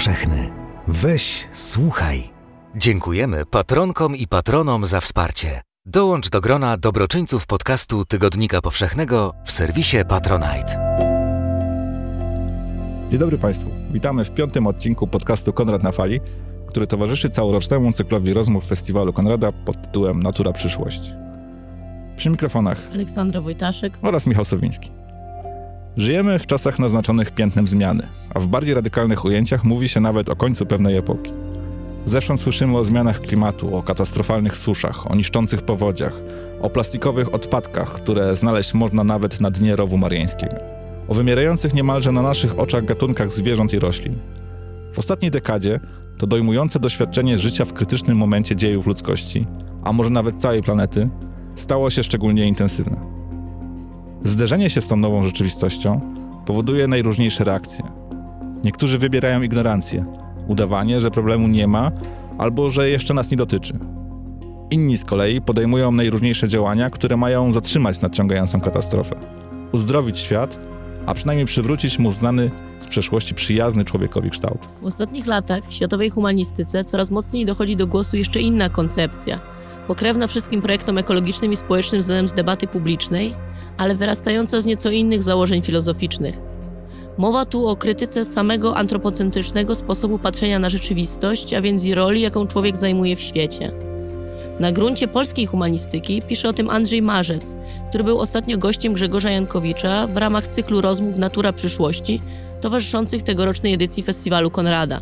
powszechny. Weź, słuchaj. Dziękujemy patronkom i patronom za wsparcie. Dołącz do grona dobroczyńców podcastu Tygodnika Powszechnego w serwisie Patronite. Dzień dobry Państwu. Witamy w piątym odcinku podcastu Konrad na Fali, który towarzyszy całorocznemu cyklowi rozmów Festiwalu Konrada pod tytułem Natura Przyszłość. Przy mikrofonach Aleksandra Wojtaszek oraz Michał Sowiński. Żyjemy w czasach naznaczonych piętnem zmiany, a w bardziej radykalnych ujęciach mówi się nawet o końcu pewnej epoki. Zewsząd słyszymy o zmianach klimatu, o katastrofalnych suszach, o niszczących powodziach, o plastikowych odpadkach, które znaleźć można nawet na dnie rowu mariańskiego, o wymierających niemalże na naszych oczach gatunkach zwierząt i roślin. W ostatniej dekadzie to dojmujące doświadczenie życia w krytycznym momencie dziejów ludzkości, a może nawet całej planety, stało się szczególnie intensywne. Zderzenie się z tą nową rzeczywistością powoduje najróżniejsze reakcje. Niektórzy wybierają ignorancję, udawanie, że problemu nie ma albo że jeszcze nas nie dotyczy. Inni z kolei podejmują najróżniejsze działania, które mają zatrzymać nadciągającą katastrofę, uzdrowić świat, a przynajmniej przywrócić mu znany z przeszłości przyjazny człowiekowi kształt. W ostatnich latach w światowej humanistyce coraz mocniej dochodzi do głosu jeszcze inna koncepcja, pokrewna wszystkim projektom ekologicznym i społecznym względem z debaty publicznej, ale wyrastająca z nieco innych założeń filozoficznych. Mowa tu o krytyce samego antropocentrycznego sposobu patrzenia na rzeczywistość, a więc i roli, jaką człowiek zajmuje w świecie. Na gruncie polskiej humanistyki pisze o tym Andrzej Marzec, który był ostatnio gościem Grzegorza Jankowicza w ramach cyklu rozmów Natura przyszłości, towarzyszących tegorocznej edycji Festiwalu Konrada.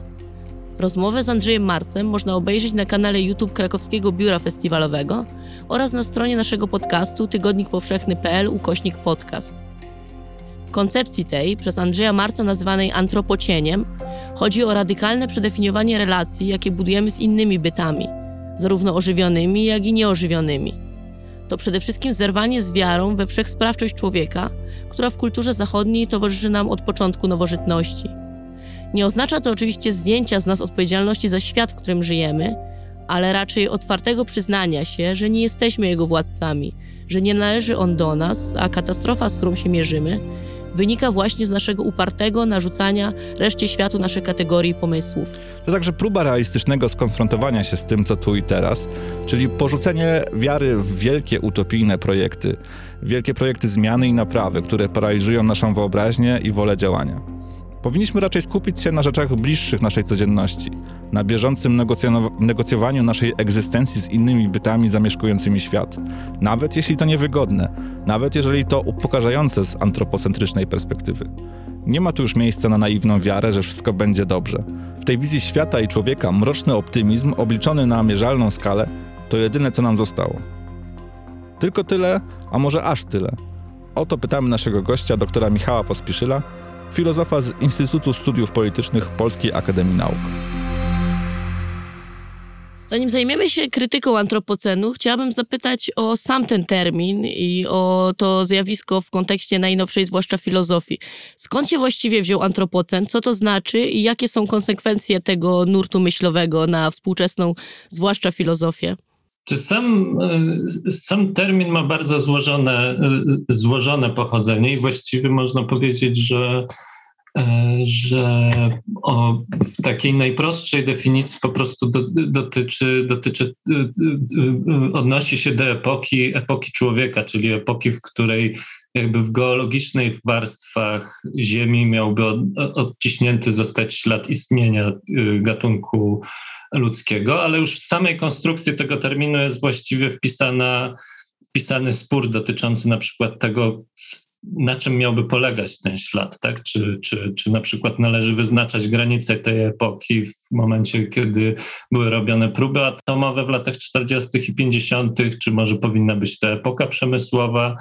Rozmowę z Andrzejem Marcem można obejrzeć na kanale YouTube Krakowskiego Biura Festiwalowego oraz na stronie naszego podcastu tygodnikpowszechny.pl ukośnik podcast. W koncepcji tej, przez Andrzeja Marca nazywanej antropocieniem, chodzi o radykalne przedefiniowanie relacji, jakie budujemy z innymi bytami, zarówno ożywionymi, jak i nieożywionymi. To przede wszystkim zerwanie z wiarą we wszechsprawczość człowieka, która w kulturze zachodniej towarzyszy nam od początku nowożytności – nie oznacza to oczywiście zdjęcia z nas odpowiedzialności za świat, w którym żyjemy, ale raczej otwartego przyznania się, że nie jesteśmy jego władcami, że nie należy on do nas, a katastrofa, z którą się mierzymy, wynika właśnie z naszego upartego narzucania reszcie światu naszych kategorii pomysłów. To także próba realistycznego skonfrontowania się z tym, co tu i teraz, czyli porzucenie wiary w wielkie utopijne projekty, wielkie projekty zmiany i naprawy, które paraliżują naszą wyobraźnię i wolę działania. Powinniśmy raczej skupić się na rzeczach bliższych naszej codzienności, na bieżącym negocjowaniu naszej egzystencji z innymi bytami zamieszkującymi świat, nawet jeśli to niewygodne, nawet jeżeli to upokarzające z antropocentrycznej perspektywy. Nie ma tu już miejsca na naiwną wiarę, że wszystko będzie dobrze. W tej wizji świata i człowieka mroczny optymizm, obliczony na mierzalną skalę, to jedyne, co nam zostało. Tylko tyle, a może aż tyle. O to pytamy naszego gościa, doktora Michała Pospiszyla, filozofa z Instytutu Studiów Politycznych Polskiej Akademii Nauk. Zanim zajmiemy się krytyką antropocenu, chciałabym zapytać o sam ten termin i o to zjawisko w kontekście najnowszej, zwłaszcza filozofii. Skąd się właściwie wziął antropocen? Co to znaczy i jakie są konsekwencje tego nurtu myślowego na współczesną, zwłaszcza filozofię? Sam, e, sam termin ma bardzo złożone, e, złożone pochodzenie i właściwie można powiedzieć, że, e, że o, w takiej najprostszej definicji po prostu do, dotyczy, dotyczy, odnosi się do epoki, epoki człowieka, czyli epoki, w której jakby w geologicznych warstwach Ziemi miałby od, odciśnięty zostać ślad istnienia gatunku ludzkiego, ale już w samej konstrukcji tego terminu jest właściwie wpisana, wpisany spór dotyczący na przykład tego, na czym miałby polegać ten ślad, tak? Czy, czy, czy na przykład należy wyznaczać granice tej epoki w momencie, kiedy były robione próby atomowe w latach 40. i 50., czy może powinna być to epoka przemysłowa,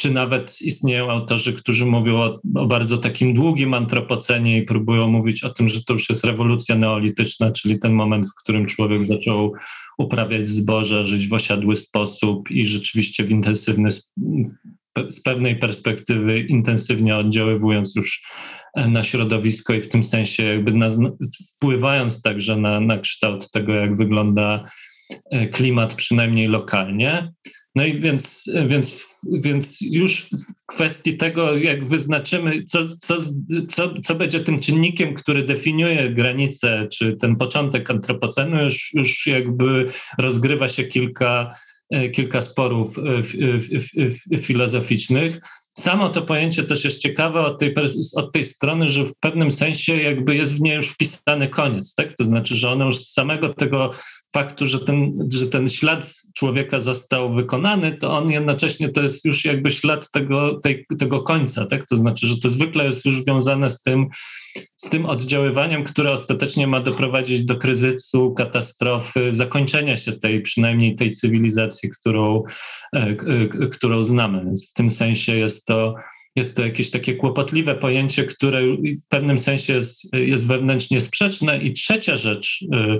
czy nawet istnieją autorzy, którzy mówią o, o, bardzo takim długim antropocenie i próbują mówić o tym, że to już jest rewolucja neolityczna, czyli ten moment, w którym człowiek zaczął uprawiać zboże, żyć w osiadły sposób i rzeczywiście w intensywny, z pewnej perspektywy intensywnie oddziaływując już na środowisko i w tym sensie jakby wpływając także na, na kształt tego, jak wygląda e, klimat, przynajmniej lokalnie. No i więc, więc, więc już w kwestii tego, jak wyznaczymy, co, co, co, co będzie tym czynnikiem, który definiuje granicę, czy ten początek antropocenu, już, już jakby rozgrywa się kilka, kilka sporów filozoficznych. Samo to pojęcie też jest ciekawe od tej, od tej strony, że w pewnym sensie jakby jest w niej już wpisany koniec, tak? To znaczy, że ono już z samego tego faktu, że ten, że ten ślad człowieka został wykonany, to on jednocześnie to jest już jakby ślad tego, tej, tego końca, tak? To znaczy, że to zwykle jest już związane z tym, z tym oddziaływaniem, które ostatecznie ma doprowadzić do kryzysu, katastrofy, zakończenia się tej, przynajmniej tej cywilizacji, którą, e, którą znamy. Więc w tym sensie jest to jest to jakieś takie kłopotliwe pojęcie, które w pewnym sensie jest, jest wewnętrznie sprzeczne. I trzecia rzecz, e,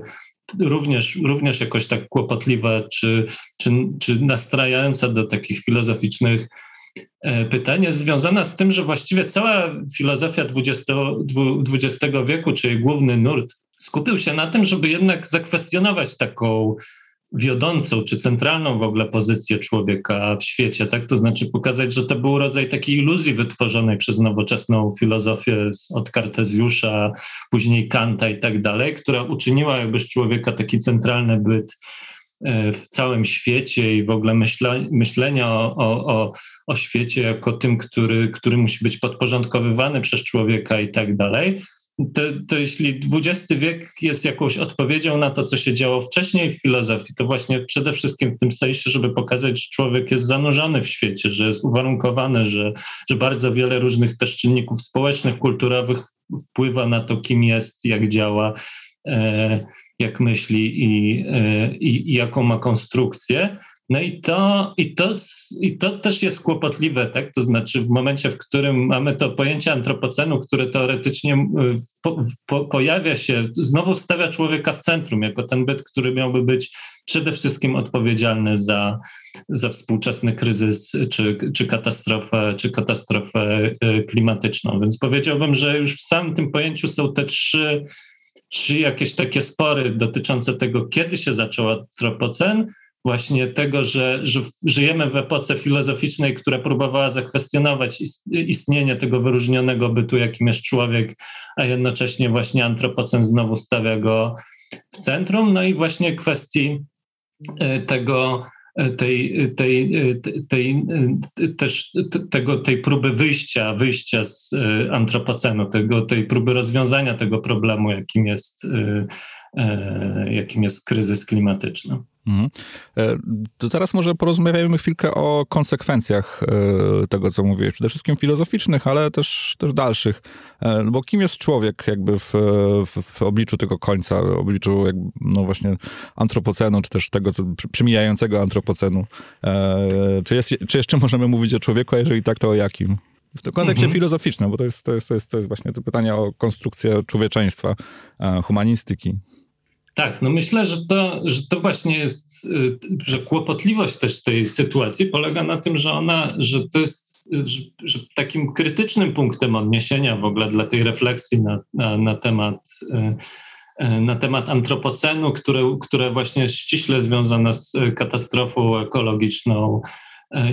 również, również jakoś tak kłopotliwa, czy, czy, czy nastrajająca do takich filozoficznych e, pytań, jest związana z tym, że właściwie cała filozofia XX, XX wieku, czy jej główny nurt, skupił się na tym, żeby jednak zakwestionować taką wiodącą czy centralną w ogóle pozycję człowieka w świecie, tak? To znaczy pokazać, że to był rodzaj takiej iluzji wytworzonej przez nowoczesną filozofię od Kartezjusza, później Kanta i tak dalej, która uczyniła jakby z człowieka taki centralny byt e, w całym świecie i w ogóle myśle, myślenia o, o, o świecie jako tym, który, który musi być podporządkowywany przez człowieka i tak dalej to, to jeśli XX wiek jest jakąś odpowiedzią na to, co się działo wcześniej w filozofii, to właśnie przede wszystkim w tym sensie, żeby pokazać, że człowiek jest zanurzony w świecie, że jest uwarunkowany, że, że bardzo wiele różnych też czynników społecznych, kulturowych wpływa na to, kim jest, jak działa, e, jak myśli i, e, i, i jaką ma konstrukcję. No i to, i, to, i to też jest kłopotliwe, tak? To znaczy, w momencie, w którym mamy to pojęcie antropocenu, które teoretycznie po, po, pojawia się, znowu stawia człowieka w centrum, jako ten byt, który miałby być przede wszystkim odpowiedzialny za, za współczesny kryzys czy, czy, katastrofę, czy katastrofę e, klimatyczną. Więc powiedziałbym, że już w samym tym pojęciu są te trzy, trzy jakieś takie spory dotyczące tego, kiedy się zaczął antropocen, właśnie tego, że, że żyjemy w epoce filozoficznej, która próbowała zakwestionować istnienie tego wyróżnionego bytu, jakim jest człowiek, a jednocześnie właśnie antropocen znowu stawia go w centrum. No i właśnie kwestii e, tego, e, tej, tej, e, tej, też tego, tej próby wyjścia, wyjścia z antropocenu, tego, tej próby rozwiązania tego problemu, jakim jest, jakim jest kryzys klimatyczny. Mhm. E, to teraz może porozmawiajmy chwilkę o konsekwencjach e, tego, co mówiłeś. Przede wszystkim filozoficznych, ale też, też dalszych. E, bo kim jest człowiek jakby w, w, w obliczu tego końca, w obliczu jakby, no właśnie antropocenu, czy też tego co, przemijającego antropocenu? Czy, jest, czy jeszcze możemy mówić o człowieku, a jeżeli tak, to o jakim? W tym kontekście mhm. filozoficznym, bo to jest, to, jest, to, jest, to jest właśnie to pytanie o konstrukcję człowieczeństwa, humanistyki. Tak, no myślę, że to, że to właśnie jest, y, że kłopotliwość też tej sytuacji polega na tym, że ona, że to jest że, że takim krytycznym punktem odniesienia w ogóle dla tej refleksji na, na, na temat y, y, na temat antropocenu, które, które właśnie jest ściśle związane z katastrofą ekologiczną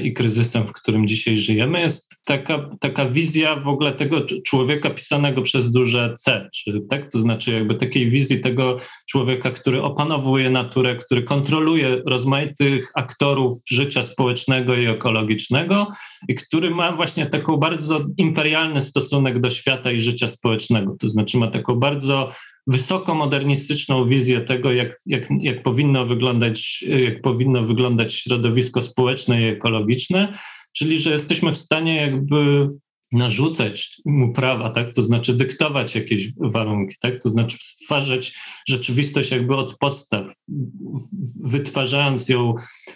i kryzysem, w którym dzisiaj żyjemy, jest taka, taka wizja w ogóle tego człowieka pisanego przez duże C, czy, tak? to znaczy jakby takiej wizji tego człowieka, który opanowuje naturę, który kontroluje rozmaitych aktorów życia społecznego i ekologicznego i który ma właśnie taką bardzo imperialny stosunek do świata i życia społecznego, to znaczy ma taką bardzo wysoko modernistyczną wizję tego, jak, jak, jak, powinno wyglądać, jak powinno wyglądać środowisko społeczne i ekologiczne, czyli że jesteśmy w stanie jakby narzucać mu prawa, tak? to znaczy dyktować jakieś warunki, tak? to znaczy stwarzać rzeczywistość jakby od podstaw, wytwarzając ją,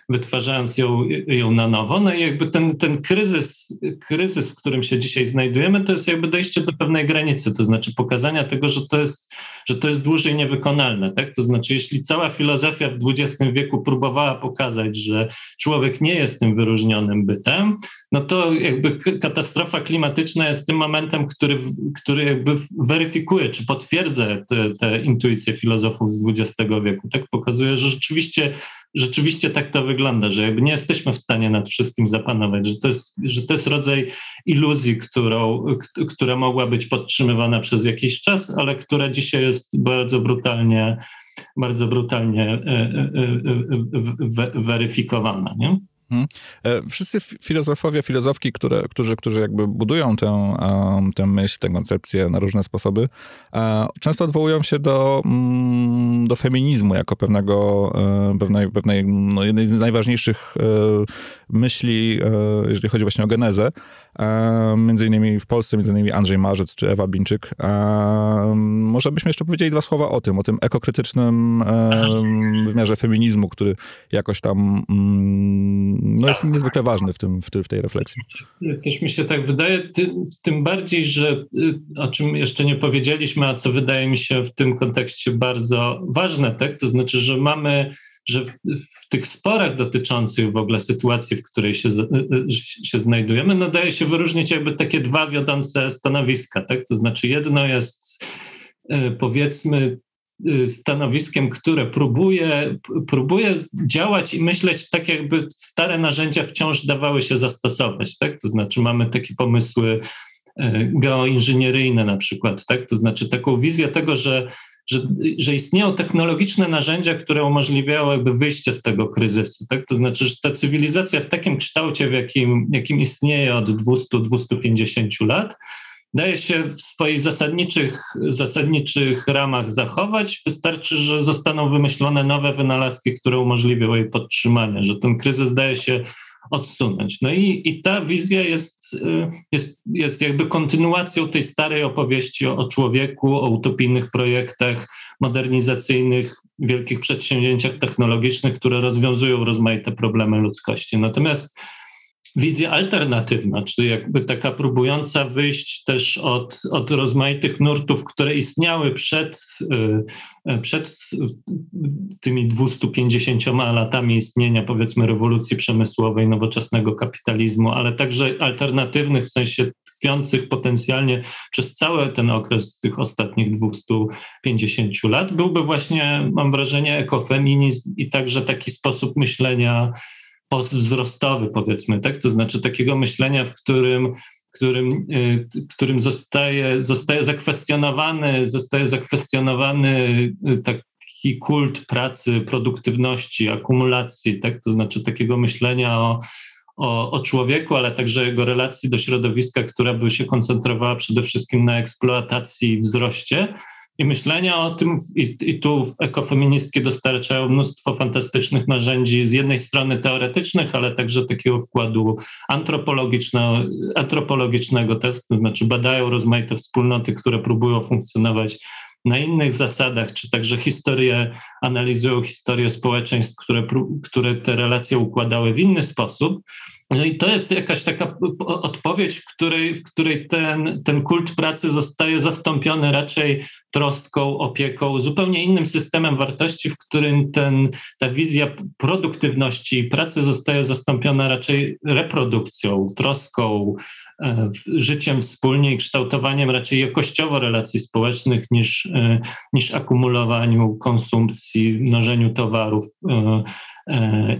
wytwarzając ją, ją na nowo. No i jakby ten, ten kryzys, kryzys, w którym się dzisiaj znajdujemy, to jest jakby dojście do pewnej granicy, to znaczy pokazania tego, że to jest, że to jest dłużej niewykonalne. Tak? To znaczy, jeśli cała filozofia w XX wieku próbowała pokazać, że człowiek nie jest tym wyróżnionym bytem, no to jakby katastrofa klimatyczna jest tym momentem, który, który jakby weryfikuje, czy potwierdza te, te intuicje filozofów z XX wieku. Tak pokazuje, że rzeczywiście rzeczywiście tak to wygląda, że jakby nie jesteśmy w stanie nad wszystkim zapanować, że to jest, że to jest rodzaj iluzji, którą, która mogła być podtrzymywana przez jakiś czas, ale która dzisiaj jest bardzo brutalnie, bardzo brutalnie e, e, e, weryfikowana. Nie? Mhm. E, wszyscy filozofowie, filozofki, które, którzy, którzy jakby budują tę, tę myśl, tę koncepcję na różne sposoby, e, często odwołują się do, mm, do feminizmu jako pewnego, pewnej, pewnej no jednej z najważniejszych myśli, jeżeli chodzi właśnie o genezę. Między innymi w Polsce, między innymi Andrzej Marzec czy Ewa Binczyk. Może byśmy jeszcze powiedzieli dwa słowa o tym, o tym ekokrytycznym wymiarze feminizmu, który jakoś tam mm, no jest niezwykle ważny w, tym, w, w tej refleksji. Też mi się tak wydaje, tym, tym bardziej, że y, o czym jeszcze nie powiedzieliśmy, a co wydaje mi się w tym kontekście bardzo ważne, tak? to znaczy, że mamy że w, w, tych sporach dotyczących w ogóle sytuacji, w której się, y, y, się znajdujemy, no daje się wyróżnić jakby takie dwa wiodące stanowiska. Tak? To znaczy jedno jest powiedzmy stanowiskiem, które próbuje, próbuje działać i myśleć tak, jakby stare narzędzia wciąż dawały się zastosować. Tak? To znaczy mamy takie pomysły y, geoinżynieryjne na przykład, tak? to znaczy taką wizję tego, że, że, że istnieją technologiczne narzędzia, które umożliwiają jakby wyjście z tego kryzysu. Tak? To znaczy, że ta cywilizacja w takim kształcie, w jakim, jakim istnieje od 200-250 lat, daje się w swoich zasadniczych, zasadniczych ramach zachować. Wystarczy, że zostaną wymyślone nowe wynalazki, które umożliwią jej podtrzymanie, że ten kryzys daje się odsunąć. No i, i ta wizja jest, jest, jest jakby kontynuacją tej starej opowieści o, o człowieku, o utopijnych projektach modernizacyjnych, wielkich przedsięwzięciach technologicznych, które rozwiązują rozmaite problemy ludzkości. Natomiast wizja alternatywna, czyli jakby taka próbująca wyjść też od, od rozmaitych nurtów, które istniały przed, y, przed tymi 250 latami istnienia, powiedzmy, rewolucji przemysłowej, nowoczesnego kapitalizmu, ale także alternatywnych, w sensie tkwiących potencjalnie przez cały ten okres tych ostatnich 250 lat, byłby właśnie, mam wrażenie, ekofeminizm i także taki sposób myślenia postwzrostowy, powiedzmy, tak? To znaczy takiego myślenia, w którym którym, y, którym zostaje, zostaje zakwestionowany, zostaje zakwestionowany y, taki kult pracy, produktywności, akumulacji, tak? to znaczy takiego myślenia o, o, o człowieku, ale także jego relacji do środowiska, która by się koncentrowała przede wszystkim na eksploatacji i wzroście, i myślenia o tym, i, i tu ekofeministki dostarczają mnóstwo fantastycznych narzędzi, z jednej strony teoretycznych, ale także takiego wkładu antropologicznego, antropologicznego to znaczy badają rozmaite wspólnoty, które próbują funkcjonować na innych zasadach, czy także historię, analizują historię społeczeństw, które, które te relacje układały w inny sposób. No i to jest jakaś taka odpowiedź, w której, w której ten, ten kult pracy zostaje zastąpiony raczej troską, opieką, zupełnie innym systemem wartości, w którym ten, ta wizja produktywności pracy zostaje zastąpiona raczej reprodukcją, troską, życiem wspólnie i kształtowaniem raczej jakościowo relacji społecznych niż, e, niż akumulowaniu konsumpcji, mnożeniu towarów e,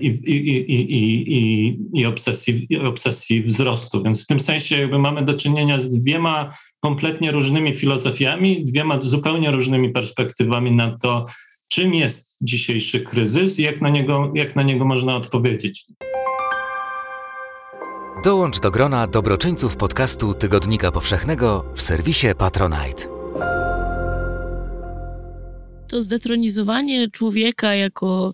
i, i, i, i, i, obsesji, obsesji wzrostu. Więc w tym sensie jakby mamy do czynienia z dwiema kompletnie różnymi filozofiami, dwiema zupełnie różnymi perspektywami na to, czym jest dzisiejszy kryzys i jak na niego, jak na niego można odpowiedzieć. Dołącz do grona dobroczyńców podcastu Tygodnika Powszechnego w serwisie Patronite. To zdetronizowanie człowieka jako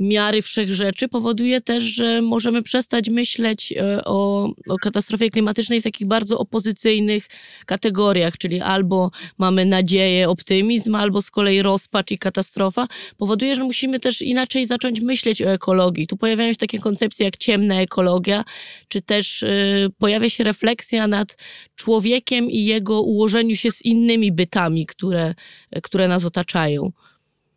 miary wszechrzeczy powoduje też, że możemy przestać myśleć e, o, o, katastrofie klimatycznej w takich bardzo opozycyjnych kategoriach, czyli albo mamy nadzieję, optymizm, albo z kolei rozpacz i katastrofa. Powoduje, że musimy też inaczej zacząć myśleć o ekologii. Tu pojawiają się takie koncepcje jak ciemna ekologia, czy też y, pojawia się refleksja nad człowiekiem i jego ułożeniu się z innymi bytami, które, które nas otaczają.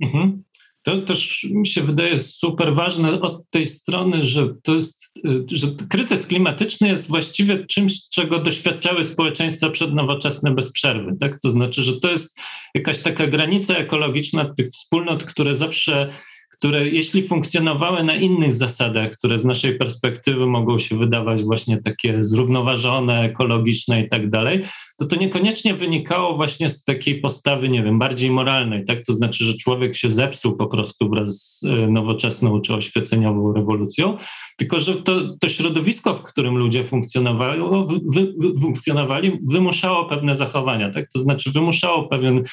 Mhm. To też mi się wydaje super ważne od tej strony, że to jest, że kryzys klimatyczny jest właściwie czymś, czego doświadczały społeczeństwa przednowoczesne bez przerwy. Tak? To znaczy, że to jest jakaś taka granica ekologiczna tych wspólnot, które zawsze które jeśli funkcjonowały na innych zasadach, które z naszej perspektywy mogą się wydawać właśnie takie zrównoważone, ekologiczne i tak dalej, to to niekoniecznie wynikało właśnie z takiej postawy, nie wiem, bardziej moralnej, tak? To znaczy, że człowiek się zepsuł po prostu wraz z e, nowoczesną czy oświeceniową rewolucją, tylko że to, to środowisko, w którym ludzie funkcjonowali, wy, wy, funkcjonowali, wymuszało pewne zachowania, tak? To znaczy wymuszało pewien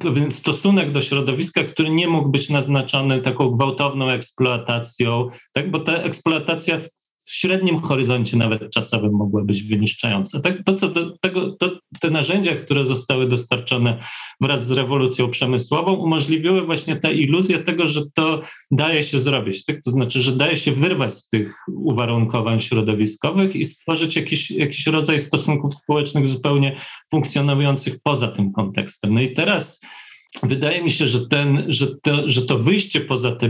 pewien stosunek do środowiska, który nie mógł być naznaczony taką gwałtowną eksploatacją, tak? bo ta eksploatacja w średnim horyzoncie nawet czasowym mogła być wyniszczająca. Tak, to, co do tego, to, te narzędzia, które zostały dostarczone wraz z rewolucją przemysłową, umożliwiły właśnie tę iluzję tego, że to daje się zrobić. Tak? To znaczy, że daje się wyrwać z tych uwarunkowań środowiskowych i stworzyć jakiś, jakiś rodzaj stosunków społecznych zupełnie funkcjonujących poza tym kontekstem. No i teraz wydaje mi się, że, ten, że, to, że to wyjście poza te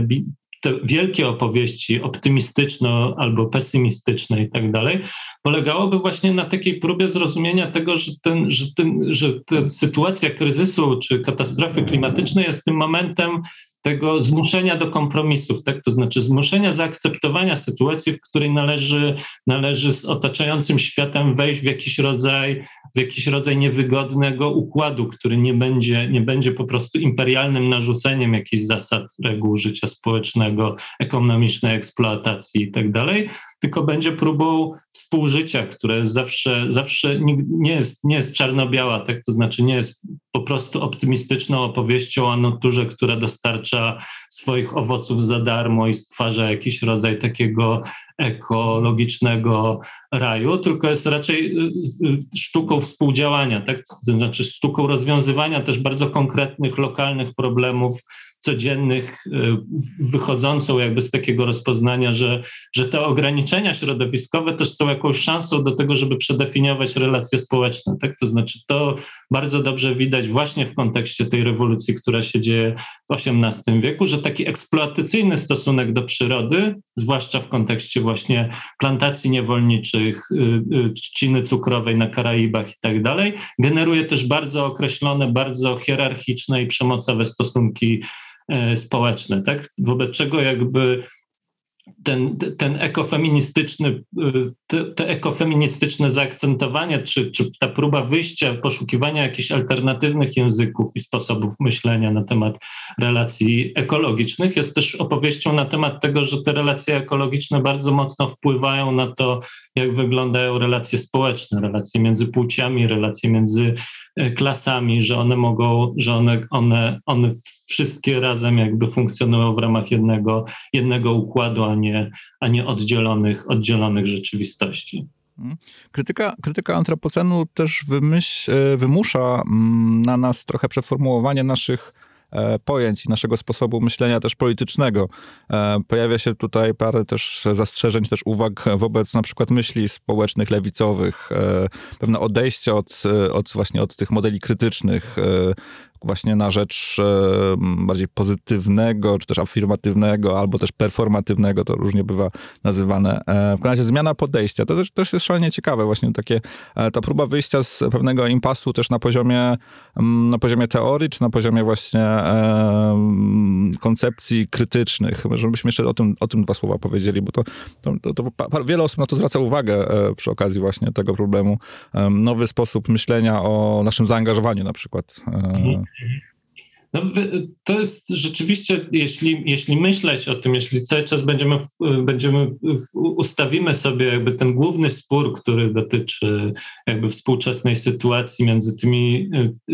te wielkie opowieści optymistyczne albo pesymistyczne i tak dalej, polegałoby właśnie na takiej próbie zrozumienia tego, że, ten, że, ten, że ta sytuacja kryzysu czy katastrofy klimatycznej jest tym momentem tego zmuszenia do kompromisów, tak? to znaczy zmuszenia zaakceptowania sytuacji, w której należy, należy z otaczającym światem wejść w jakiś rodzaj, w jakiś rodzaj niewygodnego układu, który nie będzie, nie będzie po prostu imperialnym narzuceniem jakichś zasad, reguł życia społecznego, ekonomicznej eksploatacji i tak tylko będzie próbą współżycia, które zawsze, zawsze nie jest, nie jest czarno-biała, tak? to znaczy nie jest po prostu optymistyczną opowieścią o naturze, która dostarcza swoich owoców za darmo i stwarza jakiś rodzaj takiego ekologicznego raju, tylko jest raczej y, y, sztuką współdziałania, tak? to znaczy sztuką rozwiązywania też bardzo konkretnych, lokalnych problemów codziennych, y, wychodzącą jakby z takiego rozpoznania, że, że te ograniczenia środowiskowe też są jakąś szansą do tego, żeby przedefiniować relacje społeczne. Tak? To znaczy to bardzo dobrze widać właśnie w kontekście tej rewolucji, która się dzieje w XVIII wieku, że taki eksploatacyjny stosunek do przyrody, zwłaszcza w kontekście właśnie plantacji niewolniczych, y, y, trzciny cukrowej na Karaibach i tak dalej, generuje też bardzo określone, bardzo hierarchiczne i przemocowe stosunki E, społeczne, tak? wobec czego jakby ten, ten ekofeministyczny, e, te, te ekofeministyczne zaakcentowanie, czy, czy ta próba wyjścia, poszukiwania jakichś alternatywnych języków i sposobów myślenia na temat relacji ekologicznych jest też opowieścią na temat tego, że te relacje ekologiczne bardzo mocno wpływają na to, jak wyglądają relacje społeczne, relacje między płciami, relacje między e, klasami, że one mogą, że one, one, one wszystkie razem jakby funkcjonują w ramach jednego, jednego układu, a nie, a nie oddzielonych, oddzielonych rzeczywistości. Mhm. Krytyka, krytyka antropocenu też e, wymusza mm, na nas trochę przeformułowanie naszych pojęć i naszego sposobu myślenia też politycznego. E, pojawia się tutaj parę też zastrzeżeń, też uwag wobec na przykład myśli społecznych, lewicowych, e, pewne odejście od, od właśnie od tych modeli krytycznych, właśnie na rzecz bardziej pozytywnego, czy też afirmatywnego, albo też performatywnego, to różnie bywa nazywane. W każdym razie zmiana podejścia, to też, też jest szalenie ciekawe, właśnie takie, ta próba wyjścia z pewnego impasu też na poziomie, na poziomie teorii, czy na poziomie właśnie koncepcji krytycznych. Żebyśmy jeszcze o tym, o tym dwa słowa powiedzieli, bo to, to, to, to wiele osób na to zwraca uwagę e, przy okazji właśnie tego problemu. Nowy sposób myślenia o naszym zaangażowaniu na przykład. E, mhm. No, to jest rzeczywiście, jeśli, jeśli myśleć o tym, jeśli cały czas będziemy, będziemy ustawimy sobie jakby ten główny spór, który dotyczy jakby współczesnej sytuacji między tymi,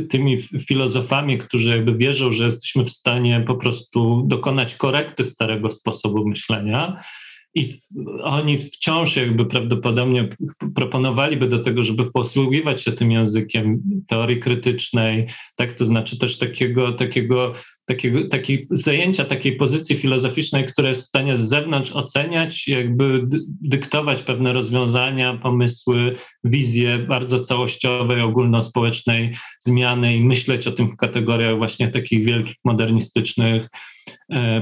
tymi filozofami, którzy jakby wierzą, że jesteśmy w stanie po prostu dokonać korekty starego sposobu myślenia, i oni wciąż jakby prawdopodobnie proponowaliby do tego, żeby posługiwać się tym językiem teorii krytycznej, tak, to znaczy też takiego, takiego, takiego takiej zajęcia takiej pozycji filozoficznej, która jest w stanie z zewnątrz oceniać, jakby dyktować pewne rozwiązania, pomysły, wizje bardzo całościowej, ogólnospołecznej zmiany i myśleć o tym w kategoriach właśnie takich wielkich modernistycznych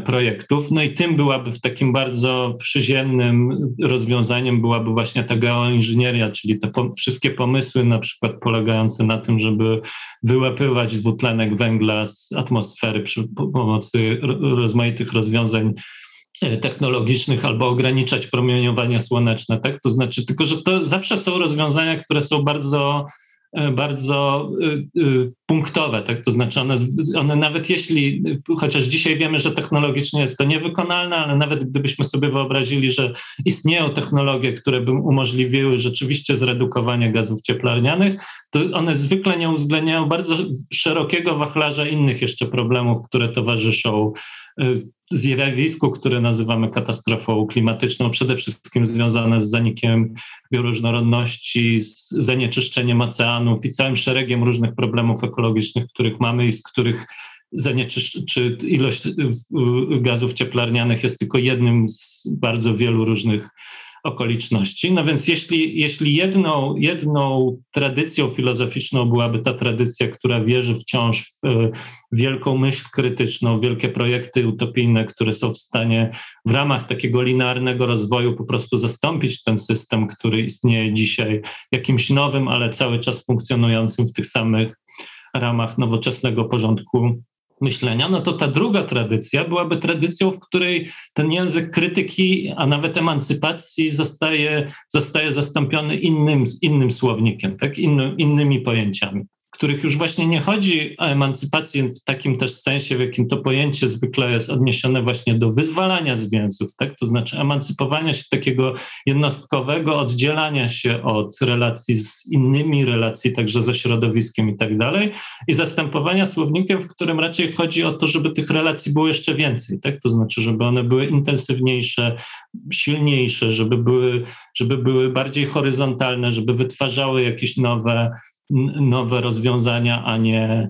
projektów. No i tym byłaby w takim bardzo przyziemnym rozwiązaniem byłaby właśnie ta geoinżynieria, czyli te po, wszystkie pomysły na przykład polegające na tym, żeby wyłapywać dwutlenek węgla z atmosfery przy pomocy rozmaitych rozwiązań E, technologicznych albo ograniczać promieniowanie słoneczne, tak? To znaczy, tylko że to zawsze są rozwiązania, które są bardzo e, bardzo y, y, punktowe, tak? To znaczy one, one nawet jeśli, chociaż dzisiaj wiemy, że technologicznie jest to niewykonalne, ale nawet gdybyśmy sobie wyobrazili, że istnieją technologie, które by umożliwiły rzeczywiście zredukowanie gazów cieplarnianych, to one zwykle nie uwzględniają bardzo szerokiego wachlarza innych jeszcze problemów, które towarzyszą zjawisku, które nazywamy katastrofą klimatyczną, przede wszystkim związane z zanikiem bioróżnorodności, z zanieczyszczeniem oceanów i całym szeregiem różnych problemów ekologicznych, których mamy i z których zanieczyszczenie, czy ilość gazów cieplarnianych jest tylko jednym z bardzo wielu różnych okoliczności. No więc jeśli, jeśli jedną, jedną tradycją filozoficzną byłaby ta tradycja, która wierzy wciąż w, w wielką myśl krytyczną, wielkie projekty utopijne, które są w stanie w ramach takiego linearnego rozwoju po prostu zastąpić ten system, który istnieje dzisiaj, jakimś nowym, ale cały czas funkcjonującym w tych samych ramach nowoczesnego porządku myślenia, no to ta druga tradycja byłaby tradycją, w której ten język krytyki, a nawet emancypacji zostaje, zostaje zastąpiony innym, innym słownikiem, tak? Inny, innymi pojęciami których już właśnie nie chodzi o emancypację w takim też sensie, w jakim to pojęcie zwykle jest odniesione właśnie do wyzwalania z więzów, tak? to znaczy emancypowania się takiego jednostkowego oddzielania się od relacji z innymi, relacji także ze środowiskiem i tak dalej i zastępowania słownikiem, w którym raczej chodzi o to, żeby tych relacji było jeszcze więcej, tak? to znaczy, żeby one były intensywniejsze, silniejsze, żeby były, żeby były bardziej horyzontalne, żeby wytwarzały jakieś nowe nowe rozwiązania, a nie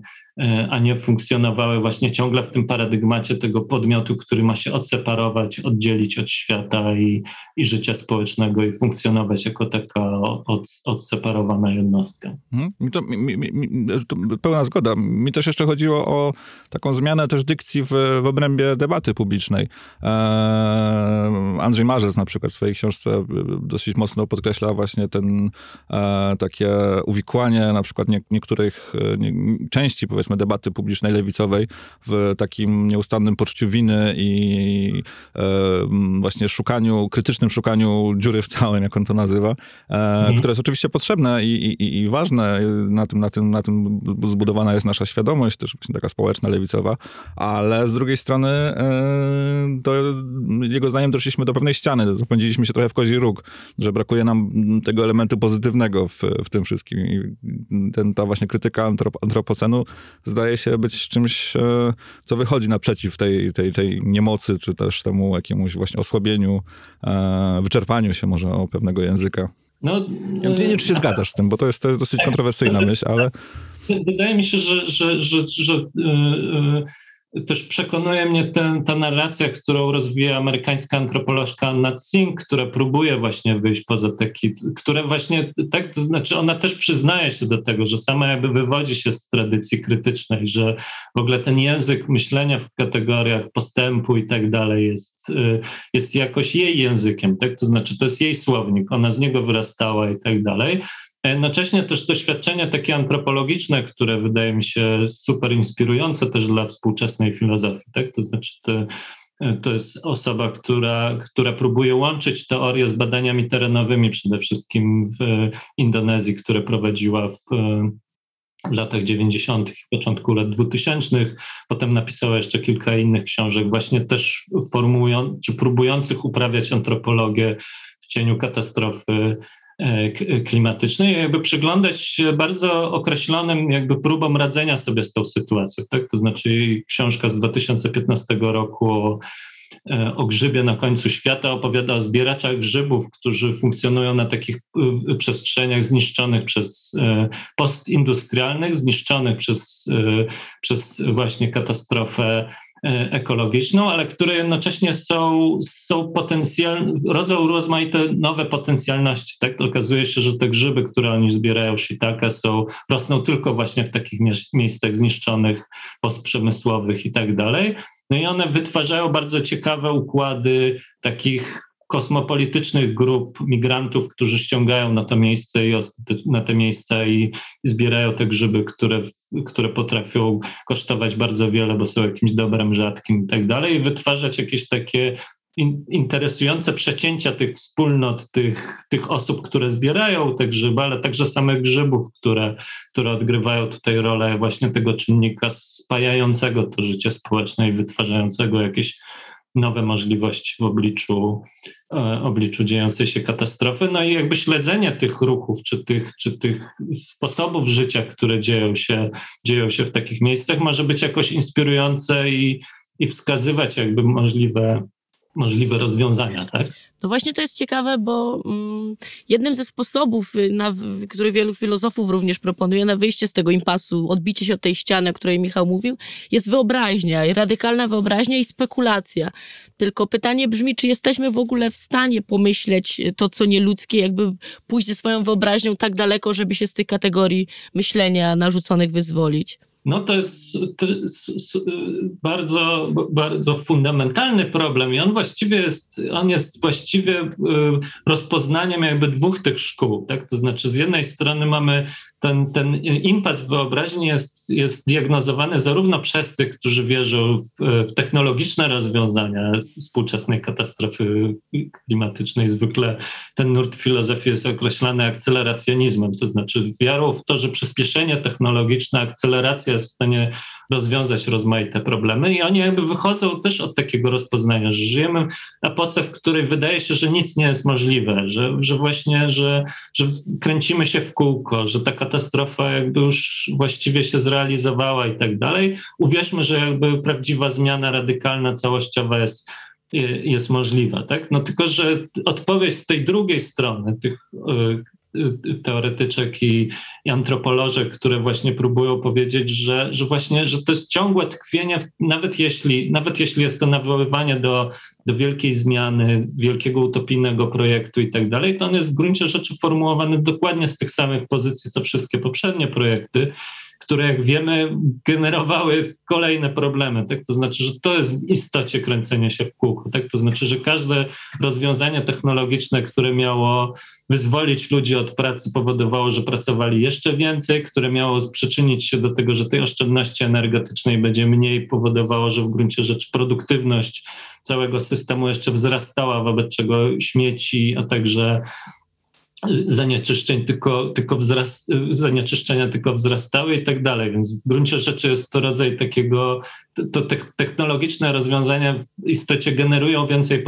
a nie funkcjonowały właśnie ciągle w tym paradygmacie tego podmiotu, który ma się odseparować, oddzielić od świata i, i życia społecznego i funkcjonować jako taka od, odseparowana jednostka. Hmm? Mi to, mi, mi, to, pełna zgoda. Mi też jeszcze chodziło o taką zmianę też dykcji w, w obrębie debaty publicznej. Eee, Andrzej Marzec na przykład w swojej książce dosyć mocno podkreśla właśnie ten e, takie uwikłanie na przykład nie, niektórych nie, części powiedzmy powiedzmy debaty publicznej lewicowej w takim nieustannym poczuciu winy i e, właśnie szukaniu, krytycznym szukaniu dziury w całym, jak on to nazywa, e, mhm. które jest oczywiście potrzebne i, i, i, ważne. Na tym, na, tym, na tym zbudowana jest nasza świadomość, też taka społeczna, lewicowa, ale z drugiej strony e, to jego zdaniem doszliśmy do pewnej ściany, zapędziliśmy się trochę w kozi róg, że brakuje nam tego elementu pozytywnego w, w tym wszystkim. I ten, ta właśnie krytyka antrop, antropocenu zdaje się być czymś, e, co wychodzi naprzeciw tej, tej, tej niemocy, czy też temu jakiemuś właśnie osłabieniu, e, wyczerpaniu się może o pewnego języka. No, ja nie wiem, czy się zgadzasz z tym, bo to jest, to jest dosyć kontrowersyjna myśl, ale... Wydaje mi się, że, że, że, że też przekonuje mnie ten, ta narracja, którą rozwija amerykańska antropolożka Anna Tsing, która próbuje właśnie wyjść poza taki, które właśnie, tak, to znaczy ona też przyznaje się do tego, że sama jakby wywodzi się z tradycji krytycznej, że w ogóle ten język myślenia w kategoriach postępu i tak dalej jest, y, jest jakoś jej językiem, tak, to znaczy to jest jej słownik, ona z niego wyrastała i tak dalej. Jednocześnie też doświadczenia takie antropologiczne, które wydaje mi się super inspirujące też dla współczesnej filozofii, tak? To znaczy to, to jest osoba, która, która próbuje łączyć teorię z badaniami terenowymi, przede wszystkim w Indonezji, które prowadziła w, w latach 90. i początku lat 2000. Potem napisała jeszcze kilka innych książek, właśnie też formując, czy próbujących uprawiać antropologię w cieniu katastrofy E, klimatycznej, jakby przyglądać się bardzo określonym jakby próbom radzenia sobie z tą sytuacją. Tak? To znaczy książka z 2015 roku o, e, o grzybie na końcu świata opowiada o zbieraczach grzybów, którzy funkcjonują na takich przestrzeniach zniszczonych przez e, postindustrialnych, zniszczonych przez, przez właśnie katastrofę E, ekologiczną, ale które jednocześnie są, są potencjalne, rodzą rozmaite nowe potencjalności. Tak? Okazuje się, że te grzyby, które oni zbierają, shiitake, są, rosną tylko właśnie w takich miejscach zniszczonych, postprzemysłowych i tak dalej. No i one wytwarzają bardzo ciekawe układy takich kosmopolitycznych grup migrantów, którzy ściągają na to miejsce i na te miejsca i zbierają te grzyby, które, które potrafią kosztować bardzo wiele, bo są jakimś dobrem rzadkim i tak dalej, i wytwarzać jakieś takie interesujące przecięcia tych wspólnot, tych, tych osób, które zbierają te grzyby, ale także samych grzybów, które, które odgrywają tutaj rolę właśnie tego czynnika spajającego to życie społeczne i wytwarzającego jakieś nowe możliwości w obliczu, e, obliczu dziejącej się katastrofy. No i jakby śledzenie tych ruchów, czy tych, czy tych sposobów życia, które dzieją się, dzieją się w takich miejscach, może być jakoś inspirujące i, i wskazywać jakby możliwe możliwe rozwiązania, tak? No właśnie to jest ciekawe, bo mm, jednym ze sposobów, y, na, który wielu filozofów również proponuje na wyjście z tego impasu, odbicie się od tej ściany, o której Michał mówił, jest wyobraźnia, radykalna wyobraźnia i spekulacja. Tylko pytanie brzmi, czy jesteśmy w ogóle w stanie pomyśleć to, co nieludzkie, jakby pójść ze swoją wyobraźnią tak daleko, żeby się z tych kategorii myślenia narzuconych wyzwolić? No to jest, to jest, bardzo, bardzo fundamentalny problem i on właściwie jest, on jest właściwie y, rozpoznaniem jakby dwóch tych szkół. Tak? To znaczy z jednej strony mamy ten, ten impas wyobraźni jest, jest diagnozowany zarówno przez tych, którzy wierzą w, w, technologiczne rozwiązania współczesnej katastrofy klimatycznej. Zwykle ten nurt filozofii jest określany akceleracjonizmem, to znaczy wiarą w to, że przyspieszenie technologiczne, akceleracja jest w stanie rozwiązać rozmaite problemy i oni jakby wychodzą też od takiego rozpoznania, że żyjemy w epoce, w której wydaje się, że nic nie jest możliwe, że, że właśnie, że, że kręcimy się w kółko, że ta katastrofa jakby już właściwie się zrealizowała i tak dalej. Uwierzmy, że jakby prawdziwa zmiana radykalna, całościowa jest jest możliwa, tak? No tylko, że odpowiedź z tej drugiej strony, tych y, teoretyczek i, i antropolożek, które właśnie próbują powiedzieć, że, że właśnie, że to jest ciągłe tkwienie, nawet jeśli, nawet jeśli jest to nawoływanie do, do wielkiej zmiany, wielkiego utopijnego projektu i tak dalej, to on jest w gruncie rzeczy formułowany dokładnie z tych samych pozycji, co wszystkie poprzednie projekty, które jak wiemy generowały kolejne problemy. Tak? To znaczy, że to jest w istocie kręcenie się w kółko. Tak? To znaczy, że każde rozwiązanie technologiczne, które miało wyzwolić ludzi od pracy, powodowało, że pracowali jeszcze więcej, które miało przyczynić się do tego, że tej oszczędności energetycznej będzie mniej, powodowało, że w gruncie rzeczy produktywność całego systemu jeszcze wzrastała, wobec czego śmieci, a także zanieczyszczeń tylko, tylko wzrast, zanieczyszczenia tylko wzrastały i tak dalej. Więc w gruncie rzeczy jest to rodzaj takiego, to technologiczne rozwiązania w istocie generują więcej,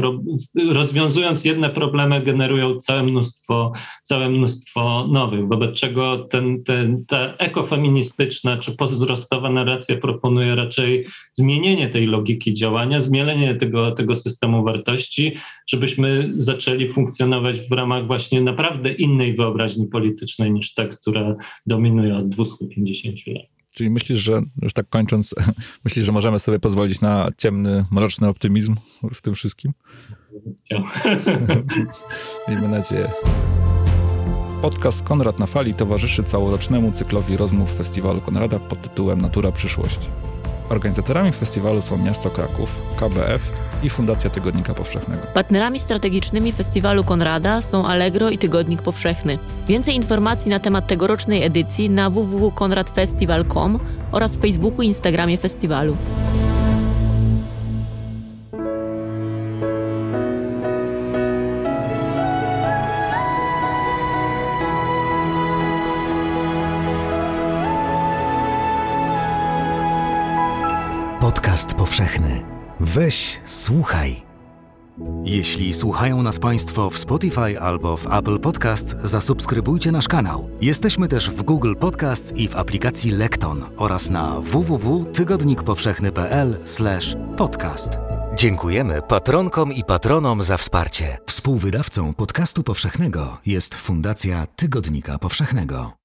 rozwiązując jedne problemy, generują całe mnóstwo, całe mnóstwo nowych, wobec czego ten, ten, ta ekofeministyczna czy postwzrostowa narracja proponuje raczej zmienienie tej logiki działania, zmienienie tego, tego systemu wartości, żebyśmy zaczęli funkcjonować w ramach właśnie naprawdę innej wyobraźni politycznej niż ta, która dominuje od 250 lat. Czyli myślisz, że już tak kończąc, myślisz, że możemy sobie pozwolić na ciemny, mroczny optymizm w tym wszystkim? Miejmy nadzieję. Podcast Konrad na Fali towarzyszy całorocznemu cyklowi rozmów Festiwalu Konrada pod tytułem Natura Przyszłości. Organizatorami festiwalu są miasto Kraków, KBF i Fundacja Tygodnika Powszechnego. Partnerami strategicznymi festiwalu Konrada są Allegro i Tygodnik Powszechny. Więcej informacji na temat tegorocznej edycji na www.konradfestival.com oraz w Facebooku i Instagramie festiwalu. Podcast powszechny. Weź, słuchaj. Jeśli słuchają nas Państwo w Spotify albo w Apple Podcast, zasubskrybujcie nasz kanał. Jesteśmy też w Google Podcast i w aplikacji Lekton oraz na www.tygodnikpowszechny.pl/podcast. Dziękujemy patronkom i patronom za wsparcie. Współwydawcą podcastu powszechnego jest Fundacja Tygodnika Powszechnego.